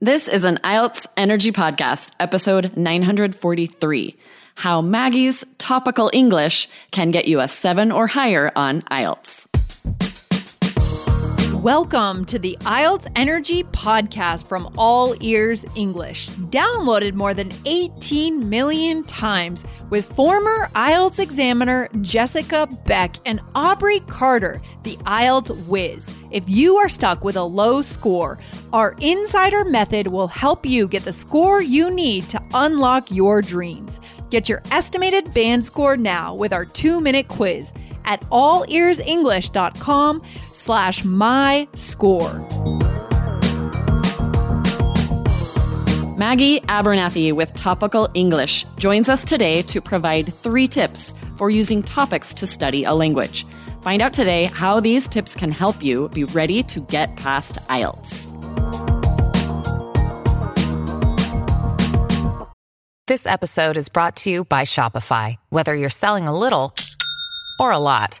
This is an IELTS Energy Podcast, episode 943 How Maggie's Topical English Can Get You a 7 or Higher on IELTS. Welcome to the IELTS Energy Podcast from All Ears English, downloaded more than 18 million times with former IELTS examiner Jessica Beck and Aubrey Carter, the IELTS whiz. If you are stuck with a low score, our insider method will help you get the score you need to unlock your dreams. Get your estimated band score now with our two minute quiz at allearsenglish.com slash my score. Maggie Abernathy with Topical English joins us today to provide three tips for using topics to study a language. Find out today how these tips can help you be ready to get past IELTS. This episode is brought to you by Shopify. Whether you're selling a little or a lot,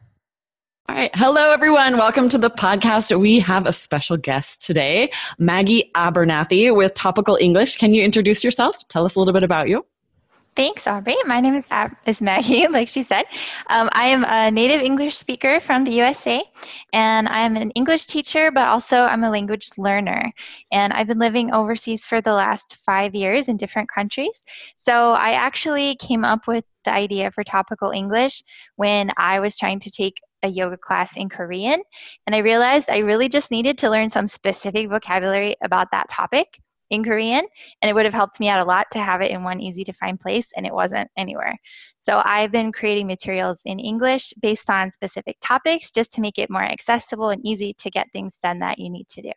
All right. Hello, everyone. Welcome to the podcast. We have a special guest today, Maggie Abernathy with Topical English. Can you introduce yourself? Tell us a little bit about you. Thanks, Aubrey. My name is, Ab- is Maggie, like she said. Um, I am a native English speaker from the USA, and I am an English teacher, but also I'm a language learner. And I've been living overseas for the last five years in different countries. So I actually came up with the idea for topical English when I was trying to take a yoga class in Korean. And I realized I really just needed to learn some specific vocabulary about that topic in Korean, and it would have helped me out a lot to have it in one easy to find place, and it wasn't anywhere. So I've been creating materials in English based on specific topics just to make it more accessible and easy to get things done that you need to do.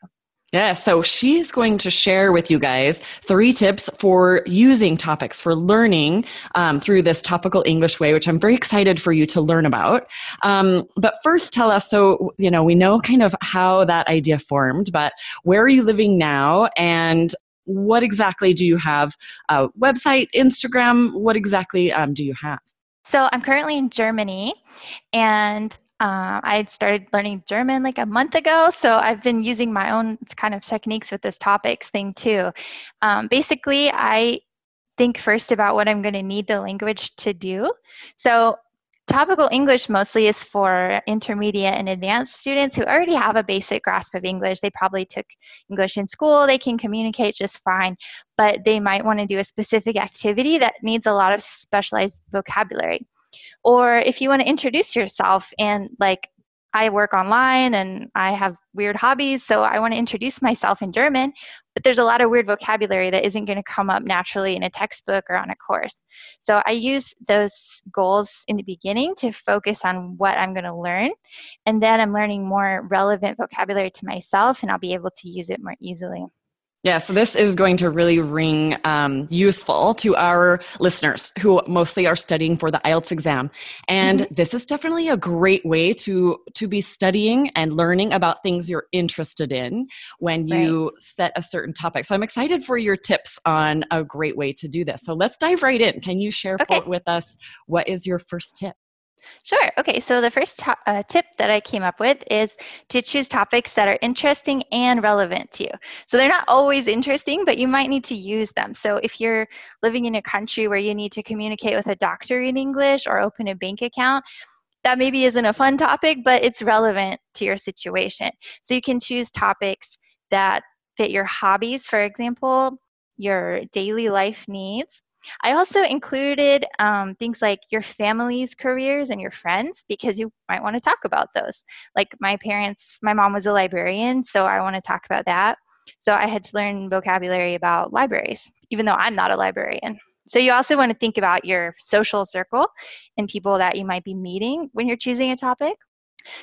Yeah, so she's going to share with you guys three tips for using topics, for learning um, through this topical English way, which I'm very excited for you to learn about. Um, but first, tell us so, you know, we know kind of how that idea formed, but where are you living now? And what exactly do you have? A website, Instagram? What exactly um, do you have? So I'm currently in Germany, and uh, I started learning German like a month ago, so I've been using my own kind of techniques with this topics thing too. Um, basically, I think first about what I'm going to need the language to do. So, topical English mostly is for intermediate and advanced students who already have a basic grasp of English. They probably took English in school, they can communicate just fine, but they might want to do a specific activity that needs a lot of specialized vocabulary. Or if you want to introduce yourself and like I work online and I have weird hobbies, so I want to introduce myself in German, but there's a lot of weird vocabulary that isn't going to come up naturally in a textbook or on a course. So I use those goals in the beginning to focus on what I'm going to learn, and then I'm learning more relevant vocabulary to myself, and I'll be able to use it more easily. Yeah, so this is going to really ring um, useful to our listeners who mostly are studying for the IELTS exam, and mm-hmm. this is definitely a great way to to be studying and learning about things you're interested in when you right. set a certain topic. So I'm excited for your tips on a great way to do this. So let's dive right in. Can you share okay. for, with us what is your first tip? Sure. Okay. So the first uh, tip that I came up with is to choose topics that are interesting and relevant to you. So they're not always interesting, but you might need to use them. So if you're living in a country where you need to communicate with a doctor in English or open a bank account, that maybe isn't a fun topic, but it's relevant to your situation. So you can choose topics that fit your hobbies, for example, your daily life needs I also included um, things like your family's careers and your friends because you might want to talk about those. Like my parents, my mom was a librarian, so I want to talk about that. So I had to learn vocabulary about libraries, even though I'm not a librarian. So you also want to think about your social circle and people that you might be meeting when you're choosing a topic.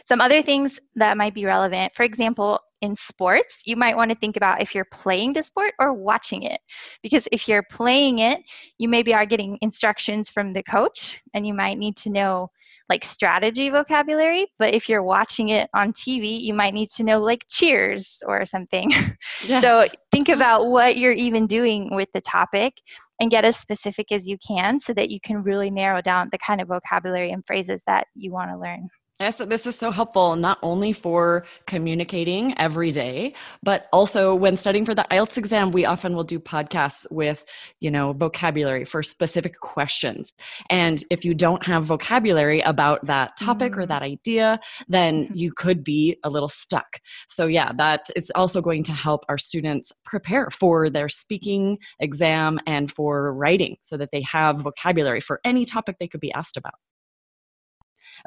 Some other things that might be relevant, for example, in sports, you might want to think about if you're playing the sport or watching it. Because if you're playing it, you maybe are getting instructions from the coach, and you might need to know like strategy vocabulary, but if you're watching it on TV, you might need to know like cheers or something. Yes. so think uh-huh. about what you're even doing with the topic and get as specific as you can so that you can really narrow down the kind of vocabulary and phrases that you want to learn. Yes, this is so helpful not only for communicating every day, but also when studying for the IELTS exam, we often will do podcasts with, you know, vocabulary for specific questions. And if you don't have vocabulary about that topic mm-hmm. or that idea, then mm-hmm. you could be a little stuck. So yeah, that it's also going to help our students prepare for their speaking exam and for writing so that they have vocabulary for any topic they could be asked about.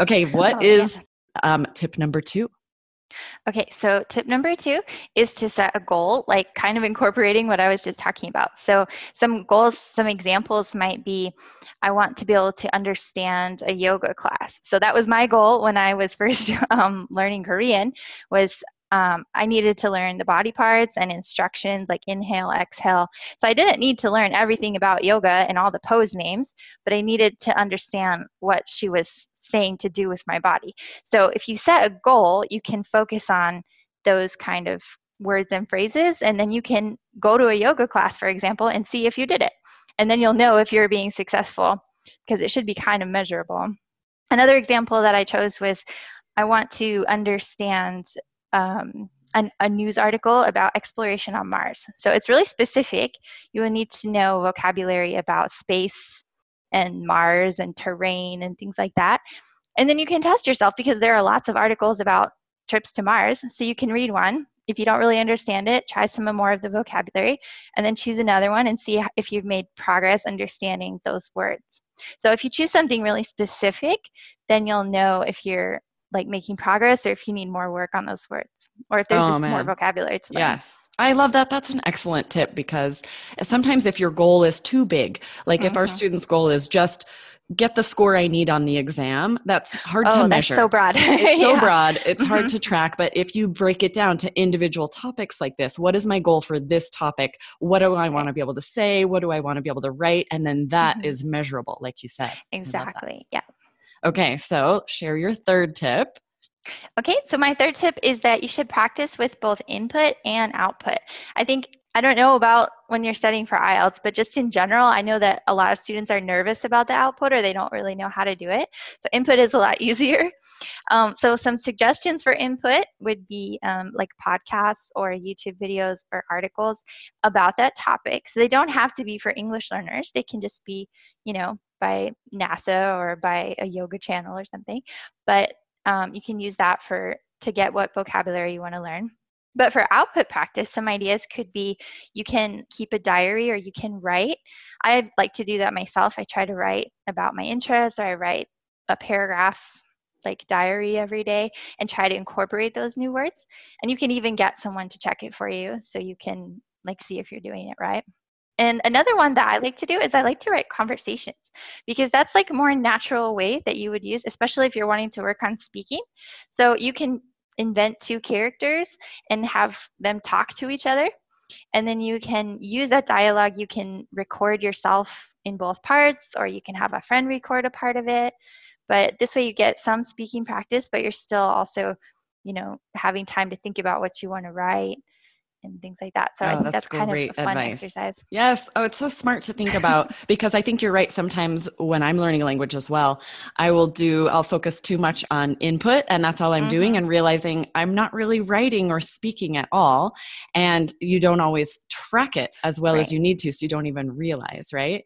Okay, what oh, is yeah. um, tip number two? Okay, so tip number two is to set a goal, like kind of incorporating what I was just talking about. So, some goals, some examples might be I want to be able to understand a yoga class. So, that was my goal when I was first um, learning Korean, was um, I needed to learn the body parts and instructions like inhale, exhale. So I didn't need to learn everything about yoga and all the pose names, but I needed to understand what she was saying to do with my body. So if you set a goal, you can focus on those kind of words and phrases, and then you can go to a yoga class, for example, and see if you did it. And then you'll know if you're being successful because it should be kind of measurable. Another example that I chose was I want to understand um, an, a news article about exploration on Mars. So it's really specific. You will need to know vocabulary about space and Mars and terrain and things like that. And then you can test yourself because there are lots of articles about trips to Mars. So you can read one. If you don't really understand it, try some more of the vocabulary and then choose another one and see if you've made progress understanding those words. So if you choose something really specific, then you'll know if you're like making progress or if you need more work on those words or if there's oh, just man. more vocabulary to learn. Yes. I love that. That's an excellent tip because sometimes if your goal is too big, like mm-hmm. if our mm-hmm. student's goal is just get the score I need on the exam, that's hard oh, to measure. so broad. it's so yeah. broad. It's mm-hmm. hard to track. But if you break it down to individual topics like this, what is my goal for this topic? What do I want to be able to say? What do I want to be able to write? And then that mm-hmm. is measurable, like you said. Exactly. Yeah. Okay, so share your third tip. Okay, so my third tip is that you should practice with both input and output. I think I don't know about when you're studying for IELTS, but just in general, I know that a lot of students are nervous about the output or they don't really know how to do it. So input is a lot easier. Um, so some suggestions for input would be um, like podcasts or YouTube videos or articles about that topic. So they don't have to be for English learners. They can just be, you know, by NASA or by a yoga channel or something. But um, you can use that for to get what vocabulary you want to learn. But for output practice, some ideas could be you can keep a diary or you can write. I like to do that myself. I try to write about my interests or I write a paragraph like diary every day and try to incorporate those new words. And you can even get someone to check it for you so you can like see if you're doing it right. And another one that I like to do is I like to write conversations because that's like a more natural way that you would use, especially if you're wanting to work on speaking. So you can invent two characters and have them talk to each other. And then you can use that dialogue. You can record yourself in both parts, or you can have a friend record a part of it. But this way you get some speaking practice, but you're still also, you know, having time to think about what you want to write and things like that. So oh, I think that's, that's kind of a fun advice. exercise. Yes. Oh, it's so smart to think about because I think you're right. Sometimes when I'm learning a language as well, I will do, I'll focus too much on input and that's all I'm mm-hmm. doing and realizing I'm not really writing or speaking at all. And you don't always track it as well right. as you need to. So you don't even realize, right?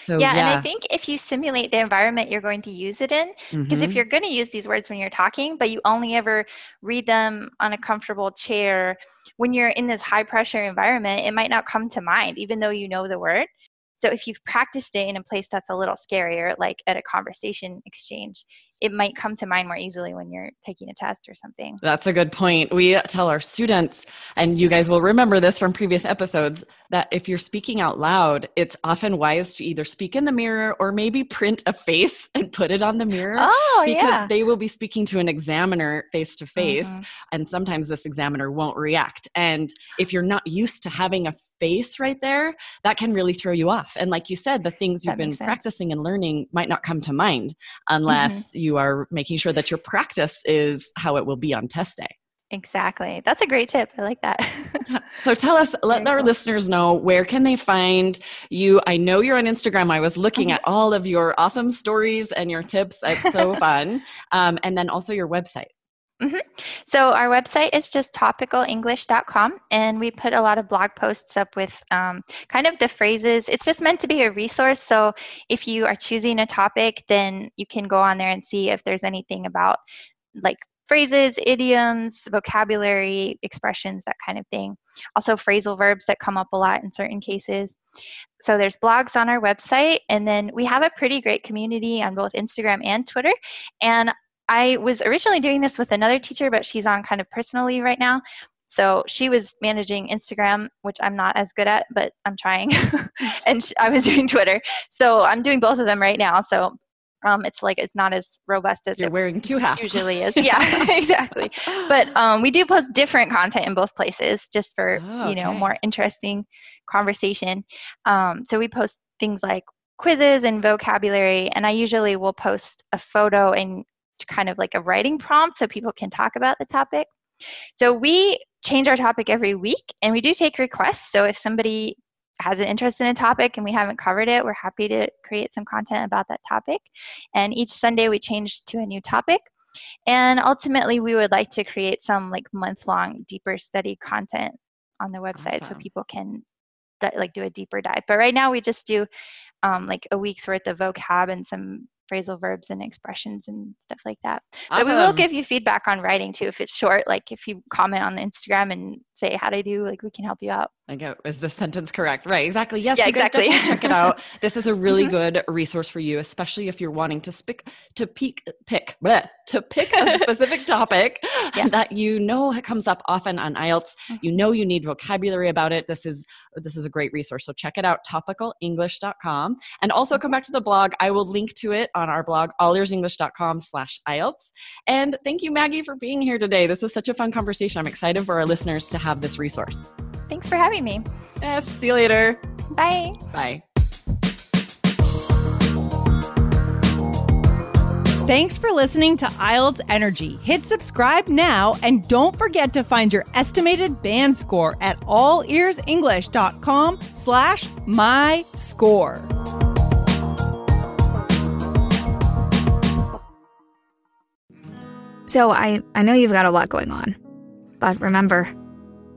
So yeah, yeah, and I think if you simulate the environment you're going to use it in, because mm-hmm. if you're going to use these words when you're talking, but you only ever read them on a comfortable chair, when you're in this high pressure environment, it might not come to mind, even though you know the word. So if you've practiced it in a place that's a little scarier, like at a conversation exchange, it might come to mind more easily when you're taking a test or something. That's a good point. We tell our students, and you guys will remember this from previous episodes, that if you're speaking out loud, it's often wise to either speak in the mirror or maybe print a face and put it on the mirror. Oh, because yeah. they will be speaking to an examiner face to face, mm-hmm. and sometimes this examiner won't react. And if you're not used to having a face right there, that can really throw you off. And like you said, the things you've been practicing and learning might not come to mind unless mm-hmm. you are making sure that your practice is how it will be on test day. Exactly. That's a great tip. I like that. so tell us, let Very our cool. listeners know where can they find you? I know you're on Instagram. I was looking mm-hmm. at all of your awesome stories and your tips. It's so fun. Um, and then also your website. Mm-hmm. So our website is just topicalenglish.com, and we put a lot of blog posts up with um, kind of the phrases. It's just meant to be a resource. So if you are choosing a topic, then you can go on there and see if there's anything about like phrases, idioms, vocabulary, expressions, that kind of thing. Also, phrasal verbs that come up a lot in certain cases. So, there's blogs on our website, and then we have a pretty great community on both Instagram and Twitter. And I was originally doing this with another teacher, but she's on kind of personal leave right now. So she was managing Instagram, which I'm not as good at, but I'm trying. and I was doing Twitter. So I'm doing both of them right now. So um, it's like it's not as robust as you're it wearing two hats. Usually is, yeah, exactly. But um, we do post different content in both places, just for oh, okay. you know more interesting conversation. Um, so we post things like quizzes and vocabulary, and I usually will post a photo and kind of like a writing prompt so people can talk about the topic. So we change our topic every week, and we do take requests. So if somebody has an interest in a topic and we haven't covered it, we're happy to create some content about that topic. And each Sunday we change to a new topic. And ultimately, we would like to create some like month long, deeper study content on the website awesome. so people can like do a deeper dive. But right now, we just do um, like a week's worth of vocab and some phrasal verbs and expressions and stuff like that. Awesome. But we will give you feedback on writing too if it's short. Like if you comment on the Instagram and say how to do, like we can help you out. Like, is the sentence correct? Right, exactly. Yes, yeah, exactly. check it out. This is a really mm-hmm. good resource for you, especially if you're wanting to spick to peak pick bleh, to pick a specific topic yeah. that you know comes up often on IELTS. Mm-hmm. You know you need vocabulary about it. This is this is a great resource. So check it out, topicalenglish.com. And also come back to the blog. I will link to it on our blog, allearsenglish.com slash IELTS. And thank you, Maggie, for being here today. This is such a fun conversation. I'm excited for our listeners to have this resource. Thanks for having me. Yes, see you later. Bye. Bye. Thanks for listening to IELTS Energy. Hit subscribe now and don't forget to find your estimated band score at allearsenglish.com slash my score. So I, I know you've got a lot going on. But remember,